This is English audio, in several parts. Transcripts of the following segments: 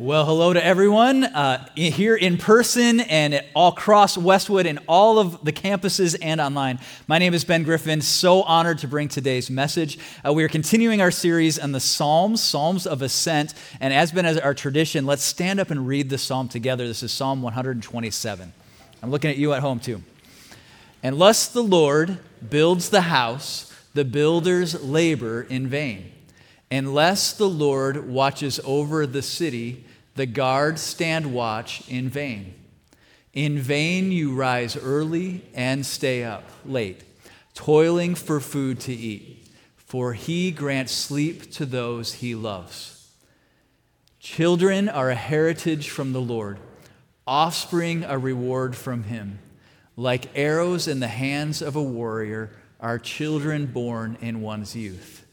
Well, hello to everyone uh, here in person and all across Westwood and all of the campuses and online. My name is Ben Griffin. So honored to bring today's message. Uh, we are continuing our series on the Psalms, Psalms of Ascent. And as been as our tradition, let's stand up and read the psalm together. This is Psalm 127. I'm looking at you at home too. Unless the Lord builds the house, the builders labor in vain. Unless the Lord watches over the city, the guards stand watch in vain. In vain you rise early and stay up late, toiling for food to eat, for he grants sleep to those he loves. Children are a heritage from the Lord, offspring a reward from him. Like arrows in the hands of a warrior are children born in one's youth.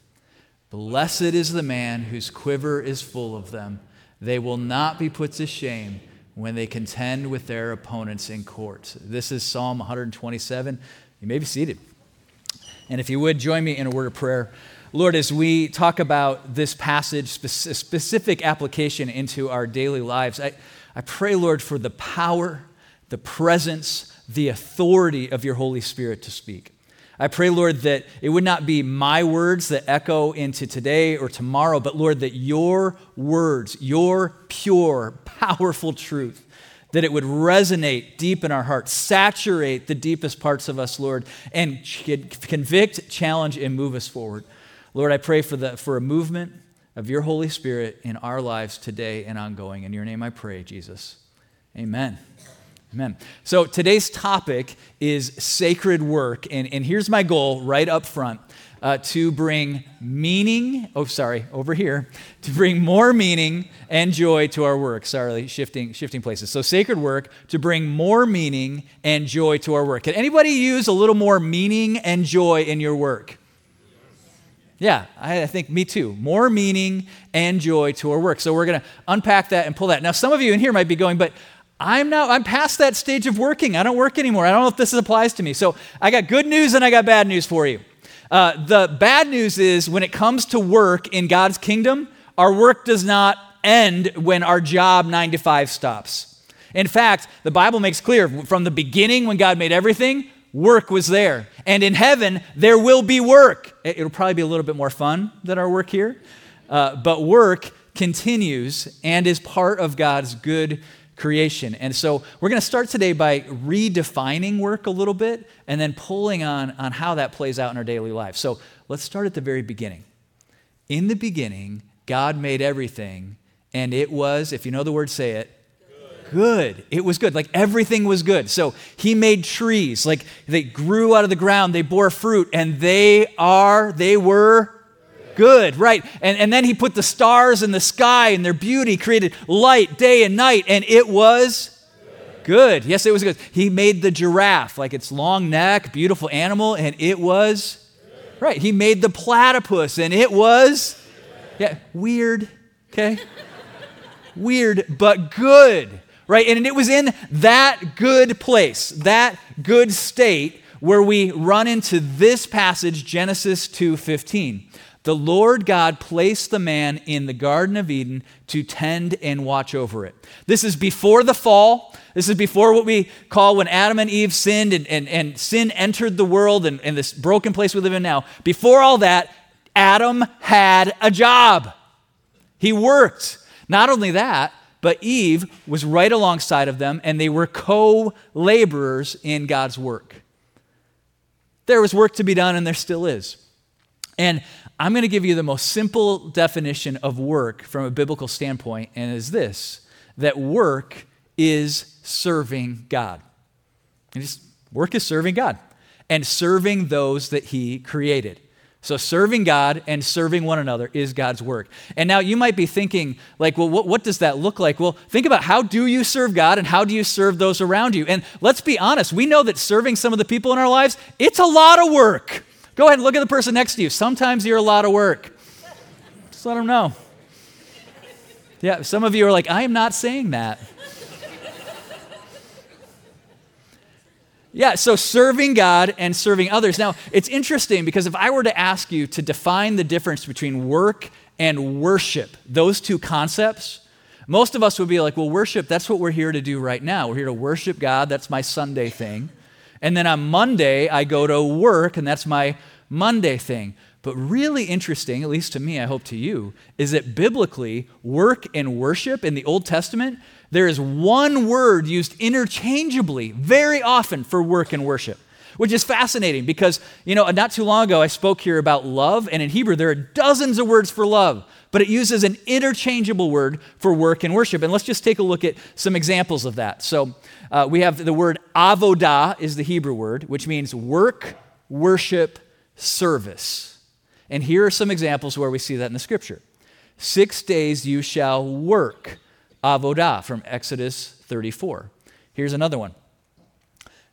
Blessed is the man whose quiver is full of them. They will not be put to shame when they contend with their opponents in court. This is Psalm 127. You may be seated. And if you would, join me in a word of prayer. Lord, as we talk about this passage, specific application into our daily lives, I, I pray, Lord, for the power, the presence, the authority of your Holy Spirit to speak. I pray, Lord, that it would not be my words that echo into today or tomorrow, but Lord, that your words, your pure, powerful truth, that it would resonate deep in our hearts, saturate the deepest parts of us, Lord, and convict, challenge, and move us forward. Lord, I pray for, the, for a movement of your Holy Spirit in our lives today and ongoing. In your name I pray, Jesus. Amen. Amen. So today's topic is sacred work. And, and here's my goal right up front uh, to bring meaning, oh, sorry, over here, to bring more meaning and joy to our work. Sorry, shifting, shifting places. So sacred work to bring more meaning and joy to our work. Can anybody use a little more meaning and joy in your work? Yeah, I think me too. More meaning and joy to our work. So we're going to unpack that and pull that. Now, some of you in here might be going, but I'm now I'm past that stage of working. I don't work anymore. I don't know if this applies to me. So I got good news and I got bad news for you. Uh, the bad news is when it comes to work in God's kingdom, our work does not end when our job nine to five stops. In fact, the Bible makes clear from the beginning when God made everything, work was there. And in heaven, there will be work. It'll probably be a little bit more fun than our work here, uh, but work continues and is part of God's good creation. And so we're going to start today by redefining work a little bit and then pulling on, on how that plays out in our daily life. So let's start at the very beginning. In the beginning, God made everything, and it was, if you know the word, say it. Good. It was good. Like everything was good. So he made trees. Like they grew out of the ground, they bore fruit, and they are, they were good, right? And, and then he put the stars in the sky and their beauty, created light day and night, and it was good. Yes, it was good. He made the giraffe, like its long neck, beautiful animal, and it was right. He made the platypus, and it was yeah, weird, okay? weird, but good, right? And it was in that good place, that good state where we run into this passage Genesis 2:15 the Lord God placed the man in the Garden of Eden to tend and watch over it. This is before the fall. This is before what we call when Adam and Eve sinned and, and, and sin entered the world and, and this broken place we live in now. Before all that, Adam had a job. He worked. Not only that, but Eve was right alongside of them and they were co laborers in God's work. There was work to be done and there still is. And I'm going to give you the most simple definition of work from a biblical standpoint, and is this that work is serving God. Just, work is serving God and serving those that He created. So, serving God and serving one another is God's work. And now you might be thinking, like, well, what, what, does that look like? Well, think about how do you serve God and how do you serve those around you? And let's be honest, we know that serving some of the people in our lives, it's a lot of work. Go ahead and look at the person next to you. Sometimes you're a lot of work. Just let them know. Yeah, some of you are like, I am not saying that. Yeah, so serving God and serving others. Now, it's interesting because if I were to ask you to define the difference between work and worship, those two concepts, Most of us would be like, well, worship, that's what we're here to do right now. We're here to worship God. That's my Sunday thing. And then on Monday, I go to work, and that's my Monday thing. But really interesting, at least to me, I hope to you, is that biblically, work and worship in the Old Testament, there is one word used interchangeably very often for work and worship which is fascinating because, you know, not too long ago I spoke here about love, and in Hebrew there are dozens of words for love but it uses an interchangeable word for work and worship. And let's just take a look at some examples of that. So uh, we have the word avodah is the Hebrew word, which means work, worship, service. And here are some examples where we see that in the scripture. Six days you shall work, avodah, from Exodus 34. Here's another one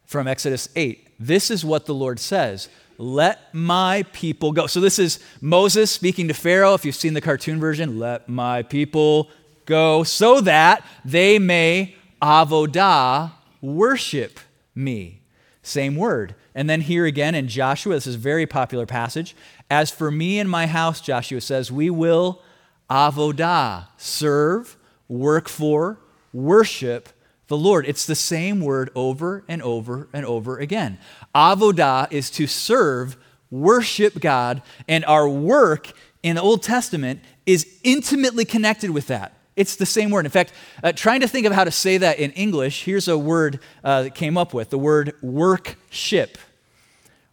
from Exodus 8. This is what the Lord says let my people go. So this is Moses speaking to Pharaoh. If you've seen the cartoon version, let my people go so that they may avodah, worship me. Same word. And then here again in Joshua, this is a very popular passage. As for me and my house, Joshua says, we will avodah, serve, work for, worship the Lord. It's the same word over and over and over again. Avodah is to serve, worship God, and our work in the Old Testament is intimately connected with that. It's the same word. In fact, uh, trying to think of how to say that in English, here's a word uh, that came up with the word workship.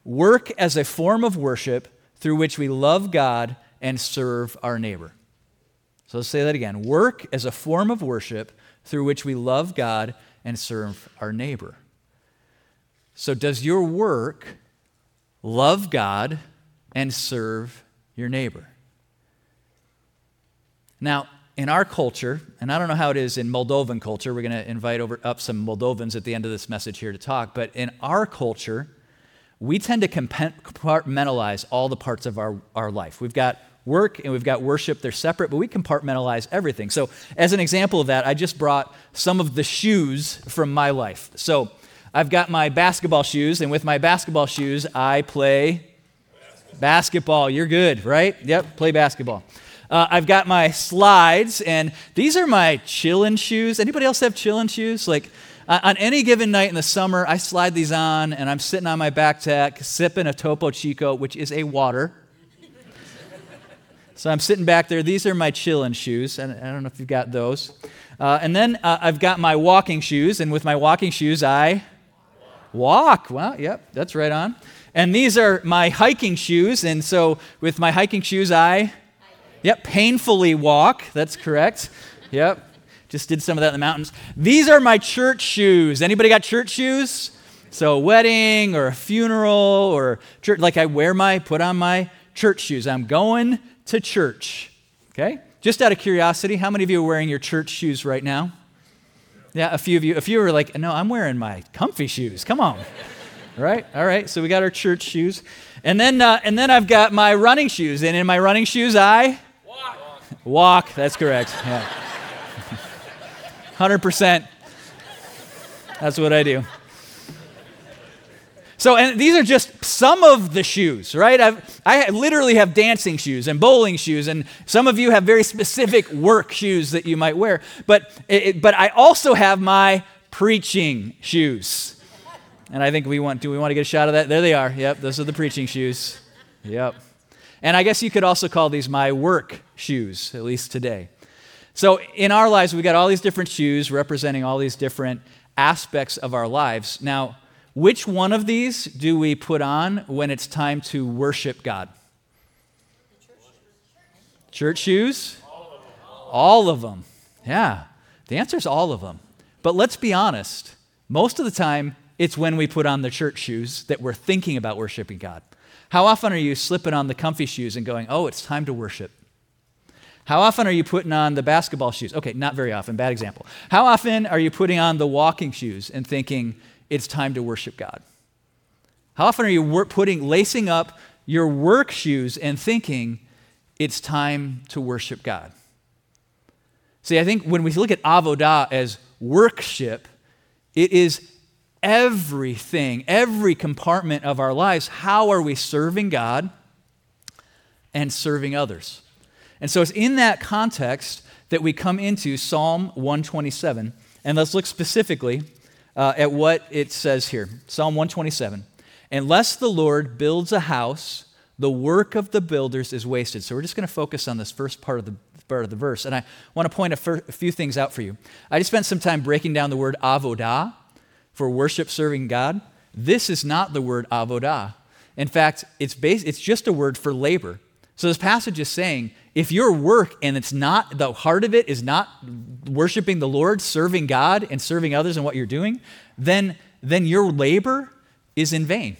Work as a form of worship through which we love God and serve our neighbor. So let's say that again. Work as a form of worship through which we love God and serve our neighbor. So, does your work love God and serve your neighbor? Now, in our culture, and I don't know how it is in Moldovan culture, we're going to invite over, up some Moldovans at the end of this message here to talk, but in our culture, we tend to compartmentalize all the parts of our, our life. We've got work and we've got worship. They're separate, but we compartmentalize everything. So, as an example of that, I just brought some of the shoes from my life. So, I've got my basketball shoes, and with my basketball shoes, I play basketball. basketball. You're good, right? Yep, play basketball. Uh, I've got my slides, and these are my chillin' shoes. Anybody else have chillin' shoes? Like, uh, on any given night in the summer, I slide these on, and I'm sitting on my back deck sipping a Topo Chico, which is a water. So I'm sitting back there. These are my chillin' shoes. And I don't know if you've got those. Uh, and then uh, I've got my walking shoes. And with my walking shoes, I walk. Well, yep, that's right on. And these are my hiking shoes. And so with my hiking shoes, I, yep, painfully walk. That's correct. Yep. Just did some of that in the mountains. These are my church shoes. Anybody got church shoes? So a wedding or a funeral or church, like I wear my, put on my church shoes. I'm going to church. Okay? Just out of curiosity, how many of you are wearing your church shoes right now? Yeah, a few of you. A few are like, no, I'm wearing my comfy shoes. Come on. right? All right. So we got our church shoes. And then, uh, and then I've got my running shoes. And in my running shoes, I walk. Walk. That's correct. Yeah. 100%. That's what I do. So, and these are just some of the shoes, right? I've, I literally have dancing shoes and bowling shoes, and some of you have very specific work shoes that you might wear. But, it, but I also have my preaching shoes. And I think we want, do we want to get a shot of that? There they are. Yep, those are the preaching shoes. Yep. And I guess you could also call these my work shoes, at least today. So in our lives, we got all these different shoes representing all these different aspects of our lives. Now, which one of these do we put on when it's time to worship God? Church shoes? All of them. Yeah. The answer is all of them. But let's be honest. Most of the time, it's when we put on the church shoes that we're thinking about worshiping God. How often are you slipping on the comfy shoes and going, oh, it's time to worship? How often are you putting on the basketball shoes? Okay, not very often, bad example. How often are you putting on the walking shoes and thinking, it's time to worship God? How often are you putting, lacing up your work shoes and thinking it's time to worship God? See, I think when we look at avodah as worship, it is everything, every compartment of our lives. How are we serving God and serving others? And so it's in that context that we come into Psalm 127, and let's look specifically uh, at what it says here Psalm 127. Unless the Lord builds a house, the work of the builders is wasted. So we're just going to focus on this first part of the part of the verse, and I want to point a, fir- a few things out for you. I just spent some time breaking down the word avodah for worship serving God. This is not the word avodah. In fact, it's, bas- it's just a word for labor. So this passage is saying if your work and it's not, the heart of it is not worshiping the Lord, serving God, and serving others in what you're doing, then, then your labor is in vain.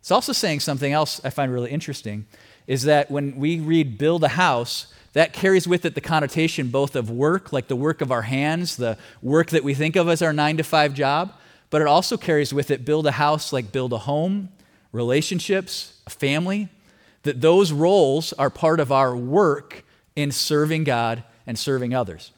It's also saying something else I find really interesting is that when we read build a house, that carries with it the connotation both of work, like the work of our hands, the work that we think of as our nine to five job, but it also carries with it build a house, like build a home, relationships, a family. That those roles are part of our work in serving God and serving others.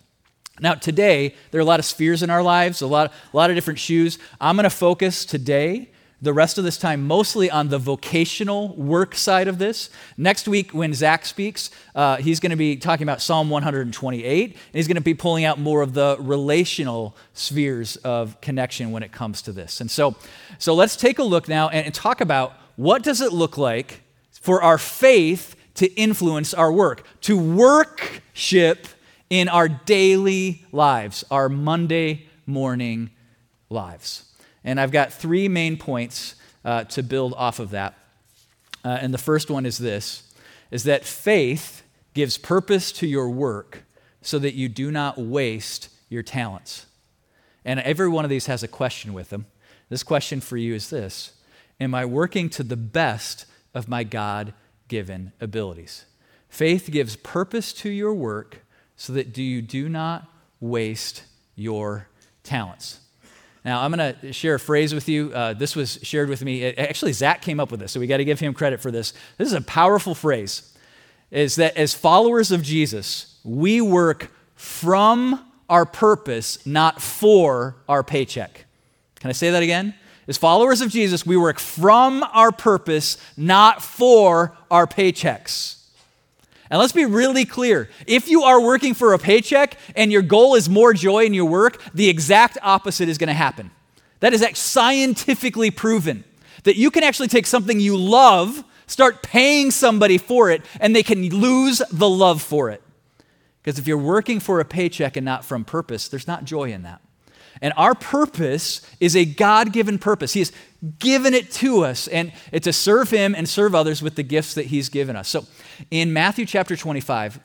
Now, today, there are a lot of spheres in our lives, a lot, a lot of different shoes. I'm going to focus today the rest of this time mostly on the vocational work side of this. Next week, when Zach speaks, uh, he's going to be talking about Psalm 128, and he's going to be pulling out more of the relational spheres of connection when it comes to this. And so, so let's take a look now and, and talk about what does it look like for our faith to influence our work, to worship in our daily lives, our Monday morning lives. And I've got three main points uh, to build off of that. Uh, and the first one is this is that faith gives purpose to your work so that you do not waste your talents. And every one of these has a question with them. This question for you is this Am I working to the best of my God given abilities? Faith gives purpose to your work so that you do not waste your talents. Now, I'm going to share a phrase with you. Uh, this was shared with me. Actually, Zach came up with this, so we got to give him credit for this. This is a powerful phrase. Is that as followers of Jesus, we work from our purpose, not for our paycheck. Can I say that again? As followers of Jesus, we work from our purpose, not for our paychecks. And let's be really clear if you are working for a paycheck and your goal is more joy in your work, the exact opposite is going to happen. That is scientifically proven that you can actually take something you love, start paying somebody for it, and they can lose the love for it. Because if you're working for a paycheck and not from purpose, there's not joy in that. And our purpose is a God given purpose. He has given it to us, and it's to serve Him and serve others with the gifts that He's given us. So in Matthew chapter 25,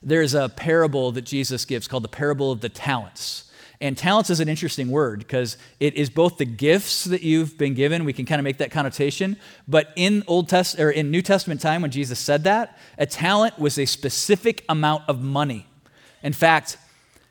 there's a parable that Jesus gives called the parable of the talents. And talents is an interesting word because it is both the gifts that you've been given. We can kind of make that connotation. But in Old Test or in New Testament time, when Jesus said that, a talent was a specific amount of money. In fact,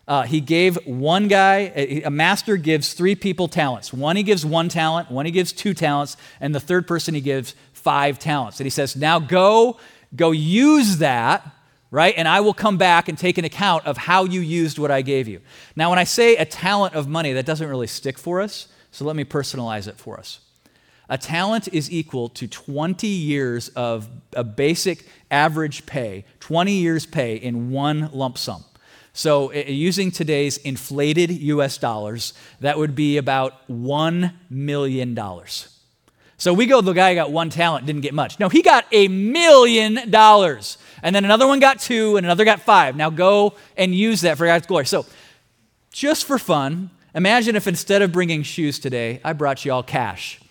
uh, he gave one guy, a, master gives three people talents. One he gives one talent, one he gives two talents, and the third person he gives five talents. And he says, Now go, go use that, right? And I will come back and take an account of how you used what I gave you. Now, when I say a talent of money, that doesn't really stick for us. So let me personalize it for us. A talent is equal to 20 years of a basic average pay, 20 years' pay in one lump sum. So, uh, using today's inflated US dollars, that would be about $1 million. So we go, the guy got one talent, didn't get much. No, he got a million dollars. And then another one got two, and another got five. Now go and use that for God's glory. So, just for fun, imagine if instead of bringing shoes today, I brought you all cash.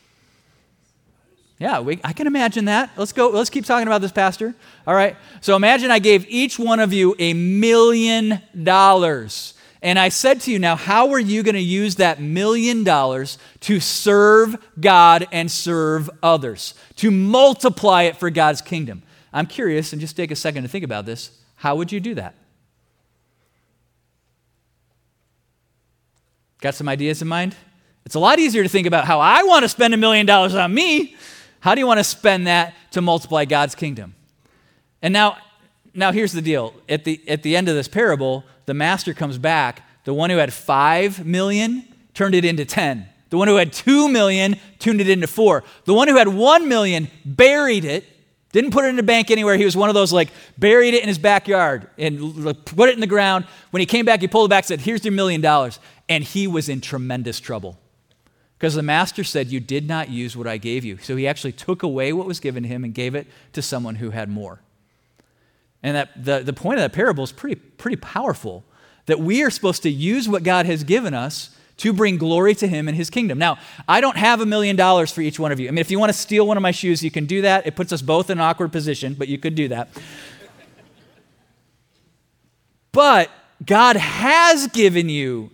Yeah, we, I can imagine that. Let's go. Let's keep talking about this, Pastor. All right. So imagine I gave each one of you a million dollars. And I said to you, now, how are you going to use that million dollars to serve God and serve others, to multiply it for God's kingdom? I'm curious, and just take a second to think about this. How would you do that? Got some ideas in mind? It's a lot easier to think about how I want to spend a million dollars on me how do you want to spend that to multiply God's kingdom? And now, now here's the deal. At the, at the end of this parable, the master comes back. The one who had five million turned it into 10. The one who had two million turned it into four. The one who had one million buried it, Didn't put it in a bank anywhere. He was one of those like buried it in his backyard and put it in the ground. When he came back, he pulled it back and said, Here's your million dollars. And he was in tremendous trouble because the master said, You did not use what I gave you. So he actually took away what was given him and gave it to someone who had more. And that, the, the point of that parable is pretty, pretty powerful that we are supposed to use what God has given us to bring glory to him and his kingdom. Now, I don't have a million dollars for each one of you. I mean, if you want to steal one of my shoes, you can do that. It puts us both in an awkward position, but you could do that. but God has given you,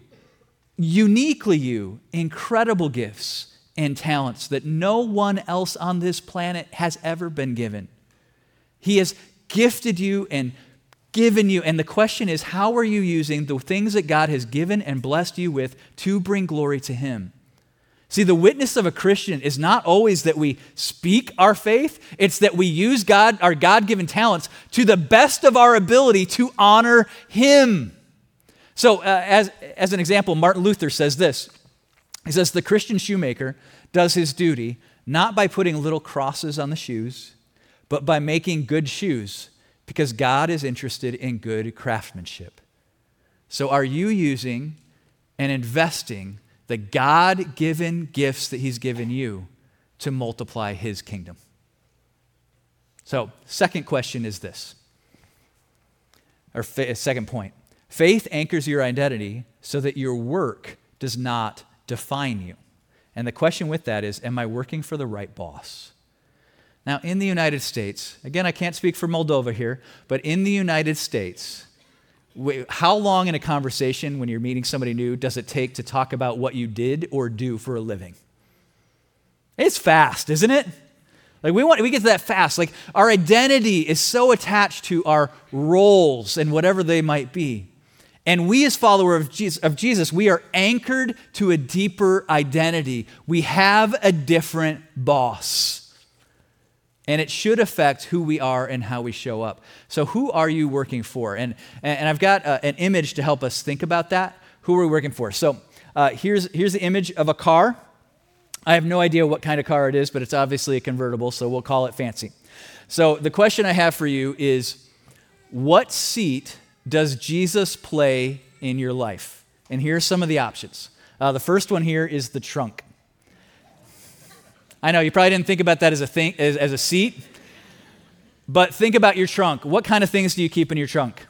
uniquely you, incredible gifts and talents that no one else on this planet has ever been given. He has gifted you and given you. And the question is, how are you using the things that God has given and blessed you with to bring glory to Him? See, the witness of a Christian is not always that we speak our faith, it's that we use God, our God given talents to the best of our ability to honor Him. So, uh, as, as an example, Martin Luther says this He says, The Christian shoemaker does his duty not by putting little crosses on the shoes, but by making good shoes because God is interested in good craftsmanship. So, are you using and investing the God given gifts that He's given you to multiply His kingdom? So, second question is this, or fa- second point faith anchors your identity so that your work does not define you. And the question with that is Am I working for the right boss? Now, in the United States, again, I can't speak for Moldova here, but in the United States, how long in a conversation when you're meeting somebody new does it take to talk about what you did or do for a living? It's fast, isn't it? Like we want we get to that fast. Like our identity is so attached to our roles and whatever they might be. And we as followers of Jesus, of Jesus, we are anchored to a deeper identity. We have a different boss and it should affect who we are and how we show up. So, who are you working for? And, and I've got uh, an image to help us think about that. Who are we working for? So, uh, here's, here's the image of a car. I have no idea what kind of car it is, but it's obviously a convertible, so we'll call it fancy. So, the question I have for you is what seat does Jesus play in your life? And here are some of the options. Uh, the first one here is the trunk. I know you probably didn't think about that as a thing as, as a seat, but think about your trunk. What kind of things do you keep in your trunk?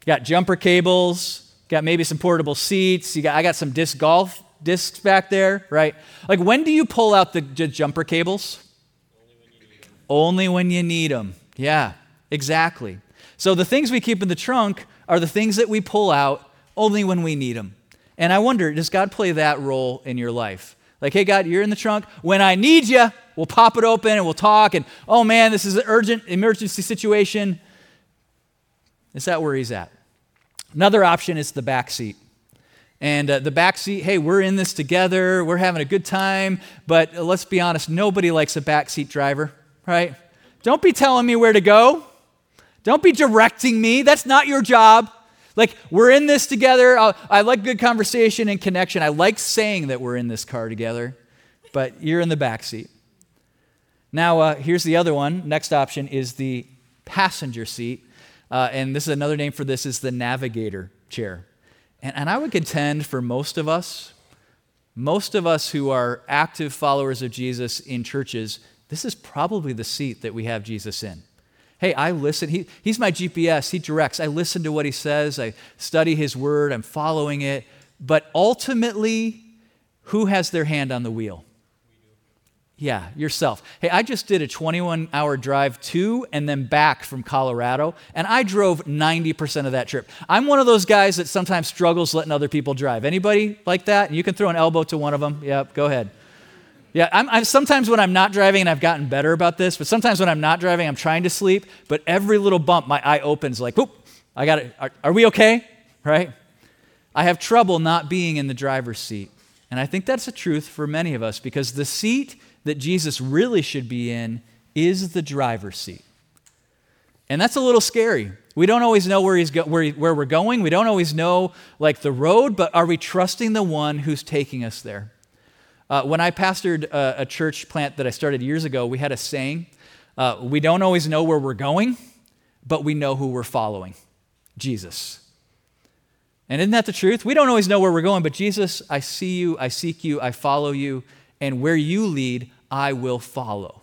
You got jumper cables, got maybe some portable seats, you got I got some disc golf discs back there, right? Like when do you pull out the jumper cables? Only when you need them. Yeah, exactly. So the things we keep in the trunk are the things that we pull out only when we need them. And I wonder, does God play that role in your life? Like, hey, God, you're in the trunk. When I need you, we'll pop it open and we'll talk. And, oh man, this is an urgent emergency situation. Is that where he's at? Another option is the back seat. And uh, the back seat, hey, we're in this together. We're having a good time. But uh, let's be honest, nobody likes a back seat driver, right? Don't be telling me where to go. Don't be directing me. That's not your job. Like, we're in this together. I, I like good conversation and connection. I like saying that we're in this car together, but you're in the back seat. Now, uh, here's the other one. Next option is the passenger seat. Uh, and this is another name for this is the navigator chair. And, and I would contend for most of us, most of us who are active followers of Jesus in churches, this is probably the seat that we have Jesus in. Hey, I listen. He, he's my GPS. He directs. I listen to what he says. I study his word. I'm following it. But ultimately, who has their hand on the wheel? Yeah, yourself. Hey, I just did a 21 hour drive to and then back from Colorado, and I drove 90% of that trip. I'm one of those guys that sometimes struggles letting other people drive. Anybody like that? You can throw an elbow to one of them. Yep, go ahead. Yeah, I'm, I'm, sometimes when I'm not driving, and I've gotten better about this, but sometimes when I'm not driving, I'm trying to sleep, but every little bump, my eye opens like, whoop, I got it. Are, are we okay? Right? I have trouble not being in the driver's seat. And I think that's the truth for many of us because the seat that Jesus really should be in is the driver's seat. And that's a little scary. We don't always know where, he's go- where, he, where we're going. We don't always know like the road, but are we trusting the one who's taking us there? Uh, when I pastored a, a, church plant that I started years ago, we had a saying Uh, we don't always know where we're going, but we know who we're following Jesus. And isn't that the truth? We don't always know where we're going, but Jesus, I see you, I seek you, I follow you, and where you lead, I will follow.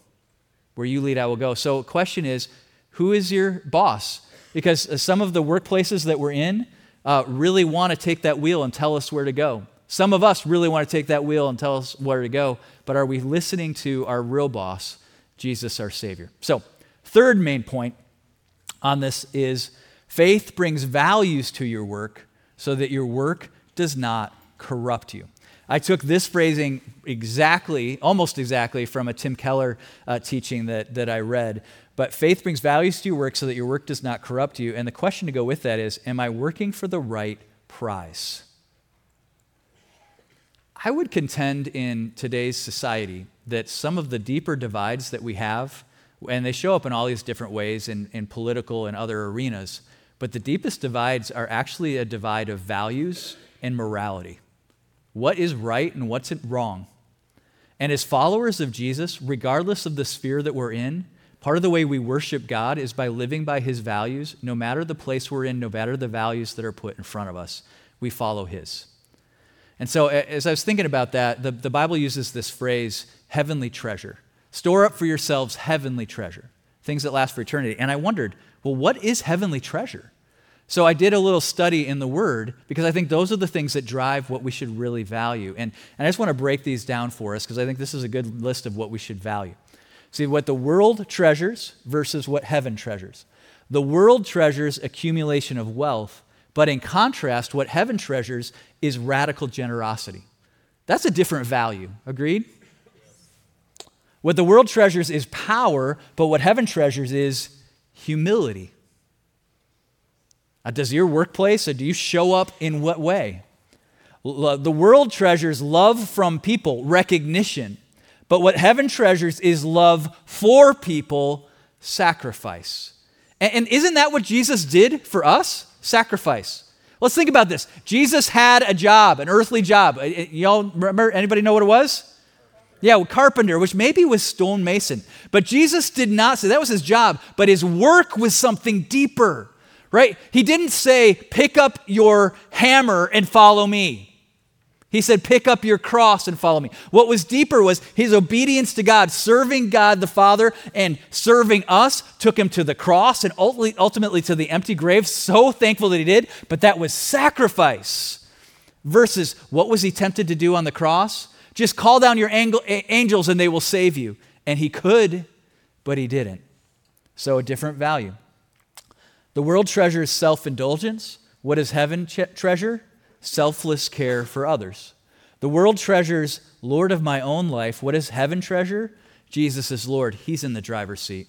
Where you lead, I will go. So, the question is who is your boss? Because uh, some of the workplaces that we're in uh, really want to take that wheel and tell us where to go. Some of us really want to take that wheel and tell us where to go, but are we listening to our real boss, Jesus, our Savior? So, third main point on this is faith brings values to your work so that your work does not corrupt you. I took this phrasing exactly, almost exactly, from a Tim Keller uh, teaching that, that I read. But faith brings values to your work so that your work does not corrupt you. And the question to go with that is Am I working for the right prize? I would contend in today's society that some of the deeper divides that we have, and they show up in all these different ways in, in political and other arenas, but the deepest divides are actually a divide of values and morality. What is right and what's wrong? And as followers of Jesus, regardless of the sphere that we're in, part of the way we worship God is by living by his values, no matter the place we're in, no matter the values that are put in front of us. We follow his. And so, as I was thinking about that, the, the Bible uses this phrase, heavenly treasure. Store up for yourselves heavenly treasure, things that last for eternity. And I wondered, well, what is heavenly treasure? So I did a little study in the Word because I think those are the things that drive what we should really value. And, and I just want to break these down for us because I think this is a good list of what we should value. See, what the world treasures versus what heaven treasures. The world treasures accumulation of wealth, but in contrast, what heaven treasures is radical generosity. That's a different value. Agreed? What the world treasures is power, but what heaven treasures is humility. Uh, does your workplace, or do you show up in what way? The world treasures love from people, recognition. But what heaven treasures is love for people, sacrifice. And isn't that what Jesus did for us? Sacrifice. Let's think about this. Jesus had a job, an earthly job. Y'all remember? Anybody know what it was? Yeah, carpenter, which maybe was stonemason. But Jesus did not say that was his job, but his work was something deeper right? He didn't say, pick up your hammer and follow me. He said, pick up your cross and follow me. What was deeper was his obedience to God, serving God the Father and serving us, took him to the cross and ultimately to the empty grave. So thankful that he did, but that was sacrifice. Versus what was he tempted to do on the cross? Just call down your angels and they will save you. And he could, but he didn't. So a different value. The world treasures self indulgence. What does heaven treasure? Selfless care for others. The world treasures Lord of my own life. What does heaven treasure? Jesus is Lord. He's in the driver's seat.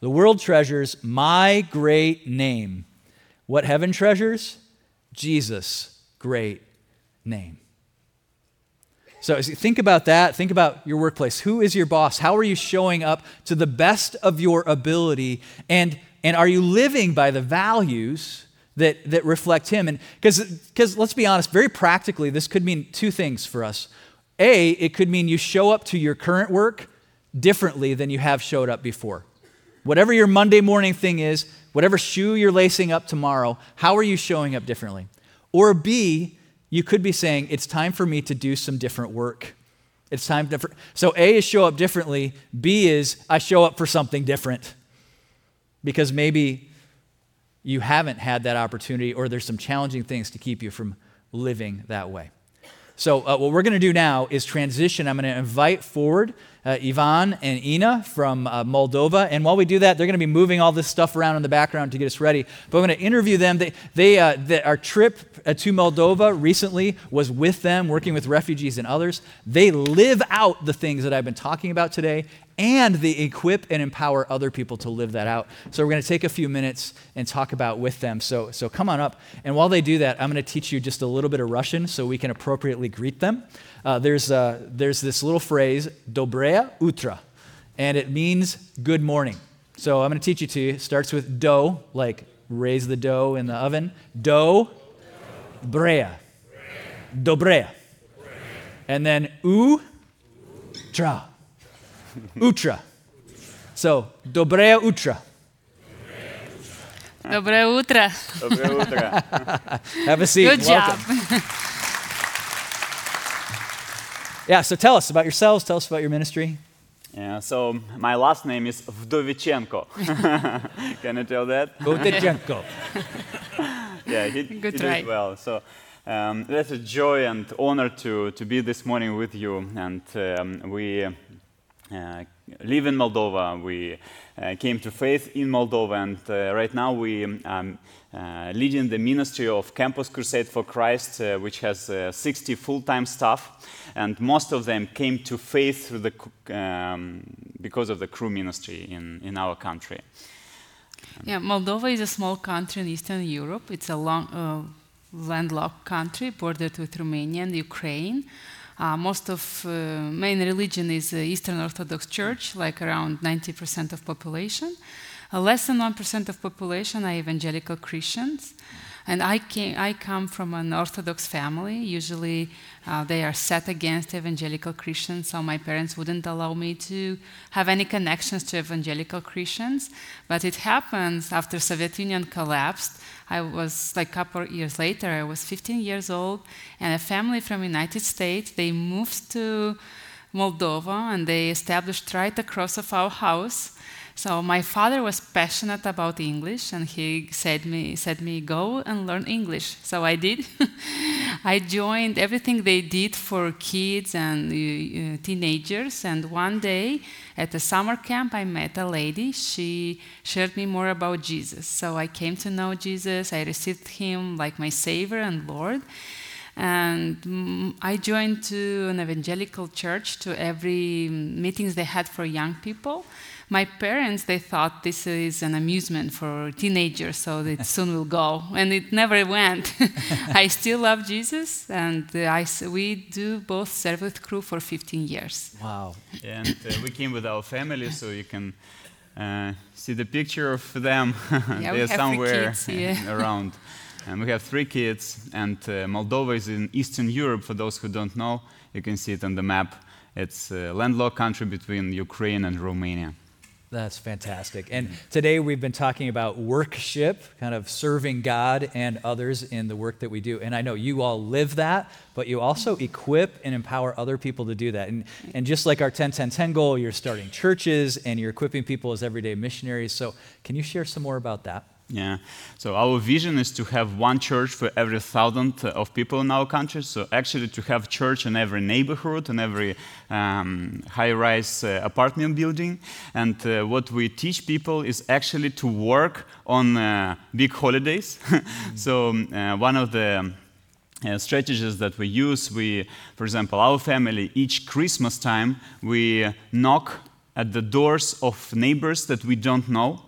The world treasures my great name. What heaven treasures? Jesus' great name. So as you think about that. Think about your workplace. Who is your boss? How are you showing up to the best of your ability? And and are you living by the values that, that reflect Him? And because let's be honest, very practically, this could mean two things for us. A, it could mean you show up to your current work differently than you have showed up before. Whatever your Monday morning thing is, whatever shoe you're lacing up tomorrow, how are you showing up differently? Or B, you could be saying, it's time for me to do some different work. It's time to. So A is show up differently. B is I show up for something different because maybe you haven't had that opportunity or there's some challenging things to keep you from living that way. So, uh, what we're going to do now is transition. I'm going to invite forward uh, Ivan and Ina from uh, Moldova. And while we do that, they're going to be moving all this stuff around in the background to get us ready. But I'm going to interview them. They, they, uh, they, our trip uh, to Moldova recently was with them, working with refugees and others. They live out the things that I've been talking about today, and they equip and empower other people to live that out. So we're going to take a few minutes and talk about with them. So, so come on up. And while they do that, I'm going to teach you just a little bit of Russian so we can appropriately greet them. Uh, there's, uh, there's this little phrase, Dobrea utra, and it means good morning. So I'm going to teach you to you. It starts with do, like raise the dough in the oven. Do, brea, dobrea. And then u, tra Utra. So, Dobrea Utra. Dobre utra. Dobre utra. Have a seat. Good job. yeah, so tell us about yourselves, tell us about your ministry. Yeah, so my last name is Vdovichenko. Can you tell that? Vdovichenko. yeah, he, Good he try. did well. So um, that's a joy and honor to, to be this morning with you. And um, we live in Moldova. We uh, came to faith in Moldova, and uh, right now we um, uh, leading the ministry of Campus Crusade for Christ, uh, which has uh, 60 full-time staff, and most of them came to faith through the, um, because of the Cru ministry in, in our country. Yeah, Moldova is a small country in Eastern Europe. It's a long, uh, landlocked country bordered with Romania and Ukraine. Uh, most of uh, main religion is uh, Eastern Orthodox Church, like around 90% of population. Uh, less than 1% of population are evangelical Christians. And I, came, I come from an Orthodox family. Usually uh, they are set against evangelical Christians, so my parents wouldn't allow me to have any connections to evangelical Christians. But it happens after Soviet Union collapsed. I was like a couple years later, I was 15 years old, and a family from United States, they moved to Moldova and they established right across of our house. So my father was passionate about English, and he said me said me go and learn English. So I did. I joined everything they did for kids and uh, uh, teenagers. And one day at a summer camp, I met a lady. She shared me more about Jesus. So I came to know Jesus. I received him like my Savior and Lord. And mm, I joined to an evangelical church to every meetings they had for young people. My parents, they thought this is an amusement for teenagers, so it soon will go, and it never went. I still love Jesus, and uh, I s we do both serve with Cru for 15 years. Wow. And uh, we came with our family, so you can uh, see the picture of them. Yeah, They're somewhere kids, yeah. around. And we have three kids, and uh, Moldova is in Eastern Europe. For those who don't know, you can see it on the map. It's a landlocked country between Ukraine and Romania. That's fantastic. And today we've been talking about workship, kind of serving God and others in the work that we do. And I know you all live that, but you also equip and empower other people to do that. And, and just like our 10 10 10 goal, you're starting churches and you're equipping people as everyday missionaries. So can you share some more about that? Yeah. So our vision is to have one church for every thousand uh, of people in our country. So actually, to have church in every neighborhood, in every um, high-rise uh, apartment building. And uh, what we teach people is actually to work on uh, big holidays. so um, uh, one of the uh, strategies that we use, we, for example, our family each Christmas time we knock at the doors of neighbors that we don't know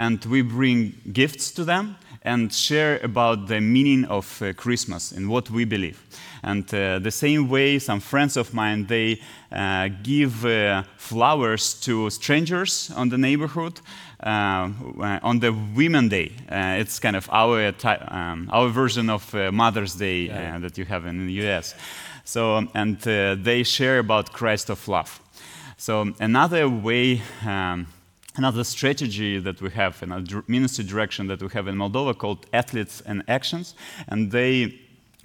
and we bring gifts to them and share about the meaning of uh, Christmas and what we believe. And uh, the same way, some friends of mine they uh, give uh, flowers to strangers on the neighborhood uh, on the Women Day. Uh, it's kind of our um, our version of uh, Mother's Day uh, that you have in the U.S. So and uh, they share about Christ of love. So another way. Um, another strategy that we have, another ministry direction that we have in Moldova called Athletes and Actions, and they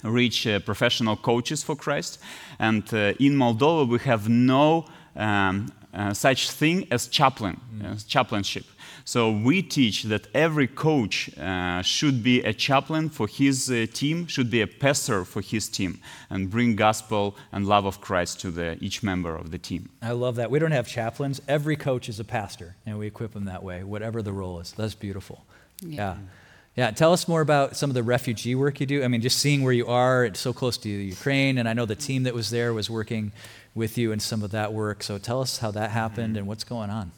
reach uh, professional coaches for Christ. And uh, in Moldova, we have no um, uh, such thing as chaplain, as chaplainship. So we teach that every coach uh, should be a chaplain for his uh, team, should be a pastor for his team, and bring gospel and love of Christ to the, each member of the team. I love that. We don't have chaplains. Every coach is a pastor, and we equip them that way, whatever the role is. That's beautiful. Yeah. Yeah. Yeah. Tell us more about some of the refugee work you do. I mean, just seeing where you are, it's so close to Ukraine, and I know the team that was there was working with you in some of that work. So tell us how that happened and what's going on.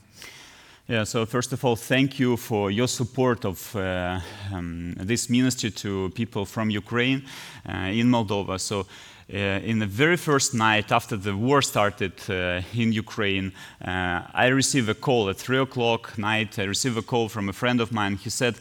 Yeah, so first of all, thank you for your support of uh, um, this ministry to people from Ukraine uh, in Moldova. So, uh, in the very first night after the war started uh, in Ukraine, uh, I received a call at 3 o'clock night. I received a call from a friend of mine. He said,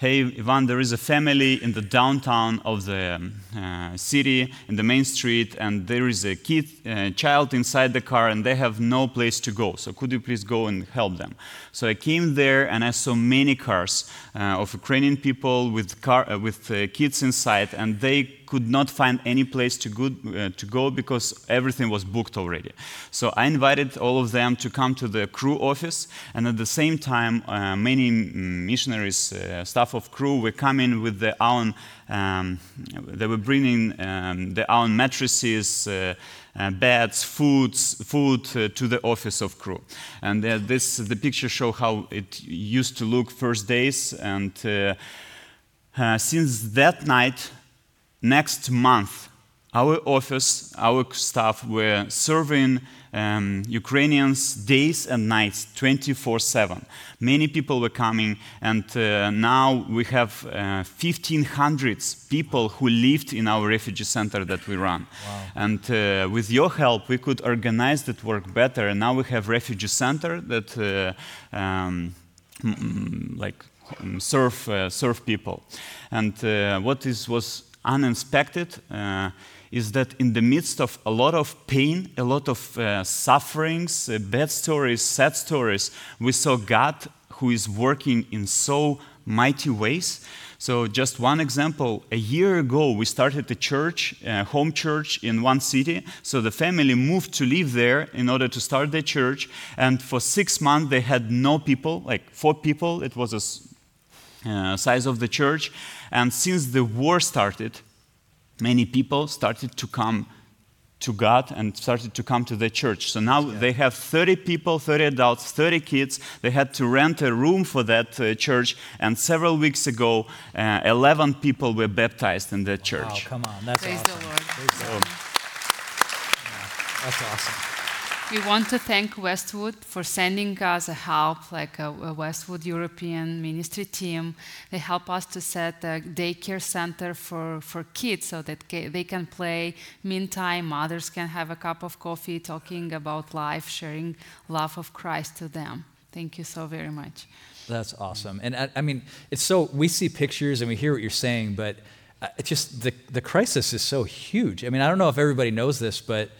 hey, Ivan, there is a family in the downtown of the um, uh, city, in the main street, and there is a kid, uh, child inside the car, and they have no place to go. So could you please go and help them? So I came there, and I saw many cars uh, of Ukrainian people with, car, uh, with uh, kids inside, and they could not find any place to go, uh, to go because everything was booked already. So I invited all of them to come to the Cru office, and at the same time, uh, many missionaries, uh, staff of Cru, were coming with their own. Um, they were bringing um, their own mattresses. Uh, uh, beds, foods, food uh, to the office of Cru. And uh, this, the picture show how it used to look first days. And since that night, next month, our office, our staff were serving um, Ukrainians days and nights, 24 7. Many people were coming, and uh, now we have uh, 1,500 people who lived in our refugee center that we run. Wow. And uh, with your help, we could organize that work better. And now we have refugee center that uh, um, like um, serve uh, serve people. And uh, what is was unexpected is that in the midst of a lot of pain, a lot of uh, sufferings, uh, bad stories, sad stories, we saw God who is working in so mighty ways. So, just one example a year ago, we started a church, a home church in one city. So, the family moved to live there in order to start their church. And for six months, they had no people, like four people. It was a uh, size of the church. And since the war started, many people started to come to God and started to come to the church. So now yeah. they have 30 people, 30 adults, 30 kids. They had to rent a room for that uh, church. And several weeks ago, uh, 11 people were baptized in that church. Wow, come on. That's Praise awesome. the Lord. Praise the Lord. Yeah, that's awesome. We want to thank Westwood for sending us a help, like a, a, Westwood European ministry team. They help us to set a daycare center for, for kids so that they can play. Meantime, mothers can have a cup of coffee, talking about life, sharing love of Christ to them. Thank you so very much. That's awesome. And I, I mean, it's so, we see pictures and we hear what you're saying, but uh, it's just the, the crisis is so huge. I mean, I don't know if everybody knows this, but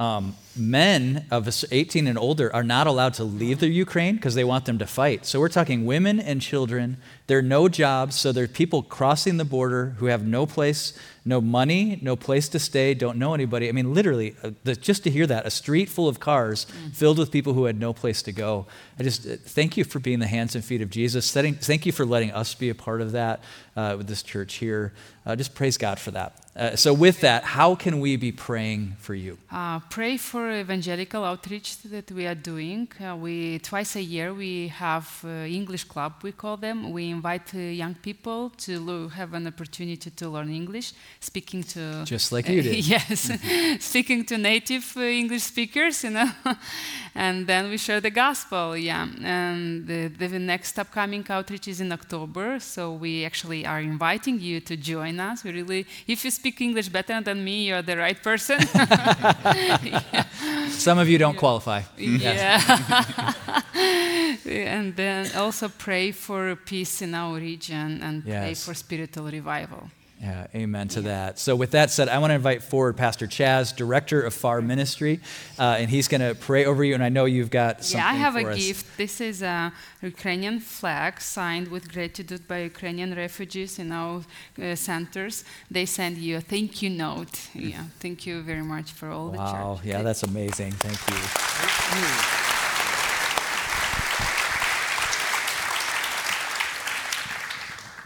um, men of 18 and older are not allowed to leave the Ukraine because they want them to fight. So we're talking women and children. There are no jobs, so there are people crossing the border who have no place, no money, no place to stay, don't know anybody. I mean, literally, uh, the, just to hear that, a street full of cars mm. filled with people who had no place to go. I just uh, thank you for being the hands and feet of Jesus. Setting, thank you for letting us be a part of that uh, with this church here. Uh, just praise God for that. Uh, so, with that, how can we be praying for you? Uh, pray for evangelical outreach that we are doing. Uh, we twice a year we have uh, English club. We call them. We invite uh, young people to have an opportunity to learn English, speaking to just like you did. yes, speaking to native English speakers, you know, and then we share the gospel. Yeah, and the, the next upcoming outreach is in October. So we actually are inviting you to join us. We really, if you speak English better than me, you're the right person. yeah. Some of you don't qualify. Yeah. and then also pray for peace in our region and yes. pray for spiritual revival. Yeah, amen to that. So, with that said, I want to invite forward Pastor Chaz, Director of FAR Ministry, uh, and he's going to pray over you. And I know you've got something. Yeah, I have a us. gift. This is a Ukrainian flag signed with gratitude by Ukrainian refugees in our uh, centers. They send you a thank you note. Yeah, thank you very much for all wow. the church. Wow, yeah, that's amazing. Thank you. Thank you.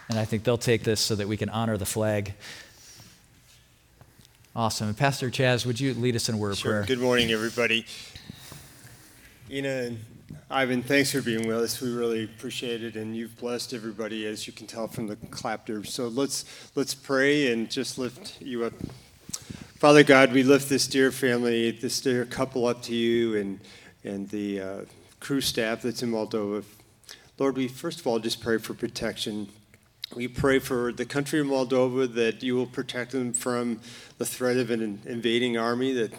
And I think they'll take this so that we can honor the flag. Awesome. And Pastor Chaz, would you lead us in a word sure. prayer? Good morning, everybody. Ina and Ivan, thanks for being with us. We really appreciate it, and you've blessed everybody, as you can tell from the clapter. So let's let's pray and just lift you up. Father God, we lift this dear family, this dear couple up to you, and and the uh, Cru staff that's in Moldova. Lord, we first of all just pray for protection we pray for the country of Moldova that you will protect them from the threat of an invading army that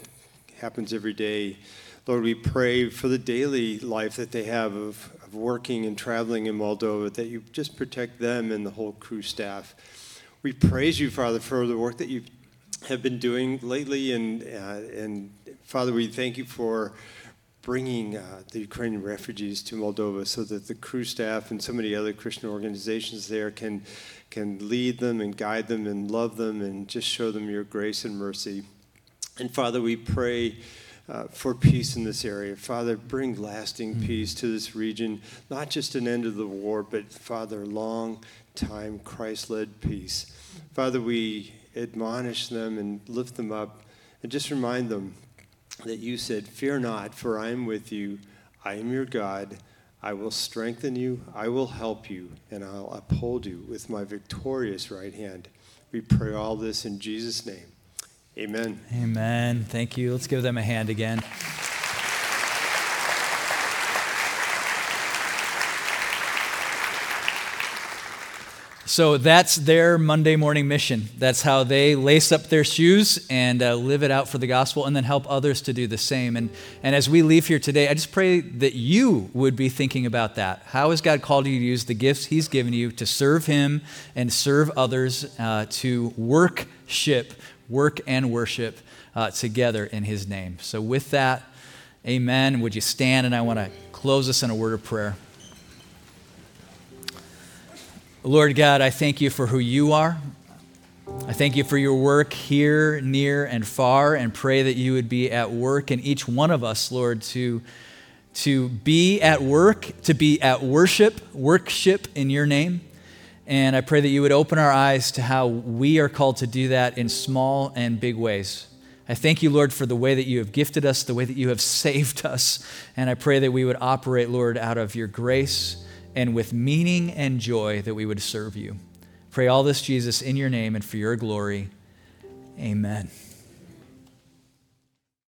happens every day. Lord, we pray for the daily life that they have of, of working and traveling in Moldova, that you just protect them and the whole Cru staff. We praise you, Father, for the work that you have been doing lately. And, uh, and Father, we thank you for bringing uh, the Ukrainian refugees to Moldova so that the Cru staff and so many other Christian organizations there can, can lead them and guide them and love them and just show them your grace and mercy. And Father, we pray. Uh, for peace in this area. Father, bring lasting mm. peace to this region, not just an end of the war, but Father, long time Christ led peace. Father, we admonish them and lift them up and just remind them that you said, Fear not, for I am with you. I am your God. I will strengthen you, I will help you, and I'll uphold you with my victorious right hand. We pray all this in Jesus' name. Amen. Amen. Thank you. Let's give them a hand again. So that's their Monday morning mission. That's how they lace up their shoes and uh, live it out for the gospel and then help others to do the same. And, and as we leave here today, I just pray that you would be thinking about that. How has God called you to use the gifts He's given you to serve Him and serve others, uh, to worship, work and worship uh, together in His name? So, with that, amen. Would you stand? And I want to close us in a word of prayer. Lord God, I thank you for who you are. I thank you for your work here, near, and far, and pray that you would be at work in each one of us, Lord, to, to be at work, to be at worship, worship in your name. And I pray that you would open our eyes to how we are called to do that in small and big ways. I thank you, Lord, for the way that you have gifted us, the way that you have saved us. And I pray that we would operate, Lord, out of your grace and with meaning and joy that we would serve you. Pray all this, Jesus, in your name and for your glory. Amen.